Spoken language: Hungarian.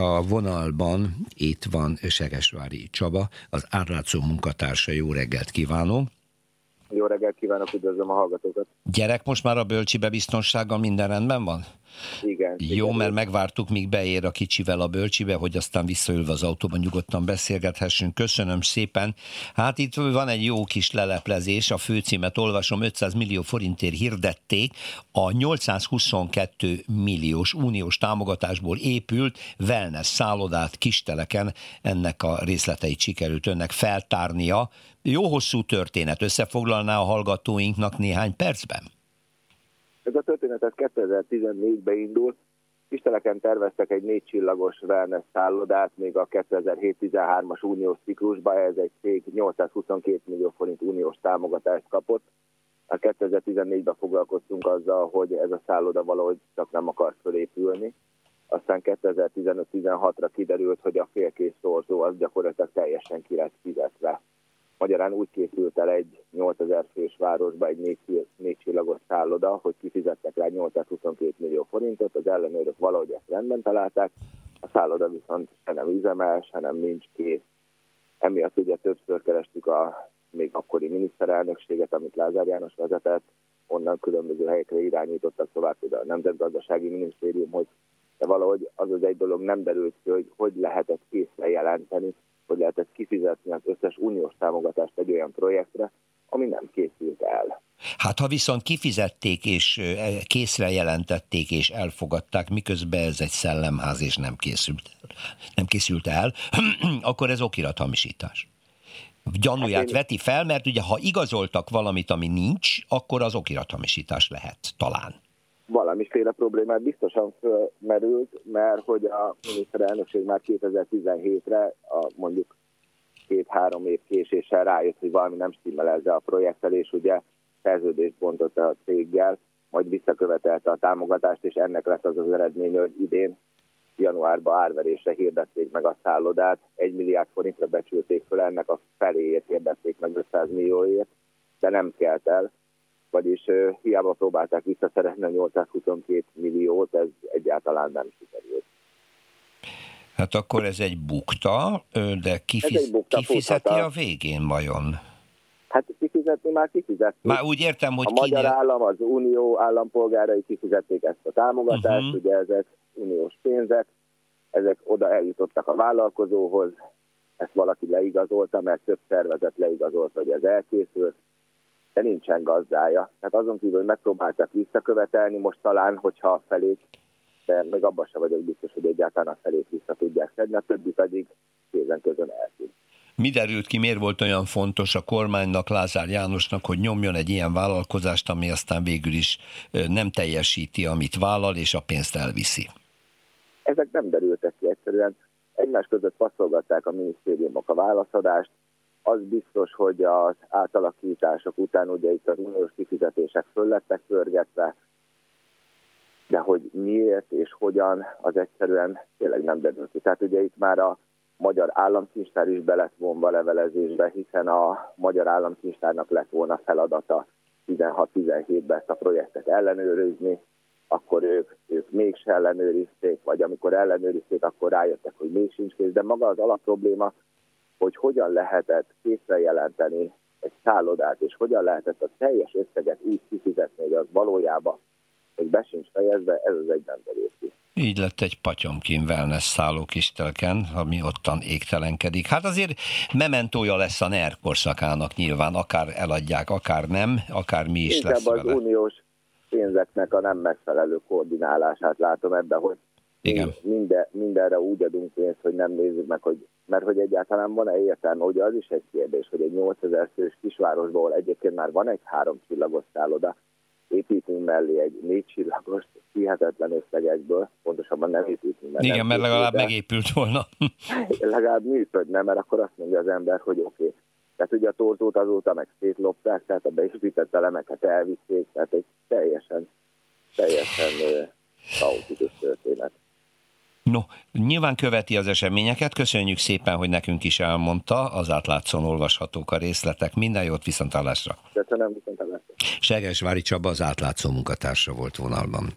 A vonalban itt van Segesvári Csaba, az átlátszó munkatársa. Jó reggelt kívánok! Jó reggelt kívánok, üdvözlöm a hallgatókat. Gyerek most már a bölcsibe biztonsággal minden rendben van? Igen. Jó, igen. mert megvártuk, míg beér a kicsivel a bölcsibe, hogy aztán visszaülve az autóban nyugodtan beszélgethessünk. Köszönöm szépen. Hát itt van egy jó kis leleplezés, a főcímet olvasom, 500 millió forintért hirdették, a 822 milliós uniós támogatásból épült wellness szállodát Kisteleken, ennek a részleteit sikerült önnek feltárnia. Jó hosszú történet, összefoglalná a hallgatóinknak néhány percben? Ez történet 2014-ben indult. Kisteleken terveztek egy négy csillagos wellness szállodát, még a 2007-13-as uniós ciklusban ez egy cég 822 millió forint uniós támogatást kapott. A 2014-ben foglalkoztunk azzal, hogy ez a szálloda valahogy csak nem akar fölépülni. Aztán 2015-16-ra kiderült, hogy a félkész szorzó az gyakorlatilag teljesen ki lett fizetve. Magyarán úgy készült el egy 8000 fős városba egy négy, négy csillagos szálloda, hogy kifizettek rá 822 millió forintot, az ellenőrök valahogy ezt rendben találták, a szálloda viszont se nem üzemel, se nem nincs kész. Emiatt ugye többször kerestük a még akkori miniszterelnökséget, amit Lázár János vezetett, onnan különböző helyekre irányítottak tovább, például a Nemzetgazdasági Minisztériumhoz, de valahogy az az egy dolog nem derült ki, hogy hogy lehetett készre jelenteni, hogy lehetett kifizetni az összes uniós támogatást egy olyan projektre, ami nem készült el. Hát ha viszont kifizették és készre jelentették és elfogadták, miközben ez egy szellemház és nem készült, nem készült el, akkor ez okirathamisítás. Gyanúját hát veti fel, mert ugye ha igazoltak valamit, ami nincs, akkor az okirathamisítás lehet, talán valamiféle problémát biztosan fölmerült, mert hogy a miniszterelnökség már 2017-re a mondjuk két-három év késéssel rájött, hogy valami nem stimmel ezzel a projekttel, és ugye szerződést bontott a céggel, majd visszakövetelte a támogatást, és ennek lett az az eredmény, hogy idén januárban árverésre hirdették meg a szállodát, egy milliárd forintra becsülték föl, ennek a feléért hirdették meg 500 millióért, de nem kelt el, vagyis uh, hiába próbálták visszaszerezni a 822 milliót, ez egyáltalán nem sikerült. Hát akkor ez egy bukta, de kifiz, egy bukta, kifizeti a végén vajon? Hát kifizetni már kifizetni. Már úgy értem, hogy A kinél... magyar állam, az unió állampolgárai kifizették ezt a támogatást, uh-huh. ugye ezek uniós pénzek, ezek oda eljutottak a vállalkozóhoz, ezt valaki leigazolta, mert több szervezet leigazolta, hogy ez elkészült, de nincsen gazdája. Tehát azon kívül, hogy megpróbáltak visszakövetelni, most talán, hogyha a felét, de meg abban sem vagyok biztos, hogy egyáltalán a felét vissza tudják szedni, a többi pedig kézen közön eltűnt. Mi derült ki, miért volt olyan fontos a kormánynak, Lázár Jánosnak, hogy nyomjon egy ilyen vállalkozást, ami aztán végül is nem teljesíti, amit vállal, és a pénzt elviszi? Ezek nem derültek ki egyszerűen. Egymás között passzolgatták a minisztériumok a válaszadást, az biztos, hogy az átalakítások után ugye itt az uniós kifizetések föl lettek pörgetve, de hogy miért és hogyan, az egyszerűen tényleg nem derül ki. Tehát ugye itt már a magyar államkincstár is be lett vonva levelezésbe, hiszen a magyar államkincstárnak lett volna feladata 16-17-ben ezt a projektet ellenőrizni, akkor ők, ők mégse ellenőrizték, vagy amikor ellenőrizték, akkor rájöttek, hogy még sincs kész. De maga az alapprobléma, hogy hogyan lehetett készre jelenteni egy szállodát, és hogyan lehetett a teljes összeget úgy kifizetni, hogy az valójában hogy be sincs fejezve, ez az egy nem Így lett egy patyomkin wellness szálló kistelken, ami ottan égtelenkedik. Hát azért mementója lesz a NER korszakának nyilván, akár eladják, akár nem, akár mi is Inkább lesz az vele. uniós pénzeknek a nem megfelelő koordinálását látom ebben, hogy igen. Minden, mindenre úgy adunk pénzt, hogy nem nézzük meg, hogy, mert hogy egyáltalán van-e értelme, ugye az is egy kérdés, hogy egy 8000 fős kisvárosból egyébként már van egy három csillagos szálloda, építünk mellé egy négy csillagos, hihetetlen összegekből, pontosabban nem építünk mellé. Igen, mert legalább de, megépült volna. legalább működne, mert akkor azt mondja az ember, hogy oké. Okay. Tehát ugye a torzót azóta meg szétlopták, tehát a beépített elemeket elvitték, tehát egy teljesen, teljesen kaotikus történet. No, nyilván követi az eseményeket, köszönjük szépen, hogy nekünk is elmondta, az átlátszón olvashatók a részletek. Minden jót, viszontállásra! Köszönöm, viszontállásra! Segesvári Csaba az átlátszó munkatársa volt vonalban.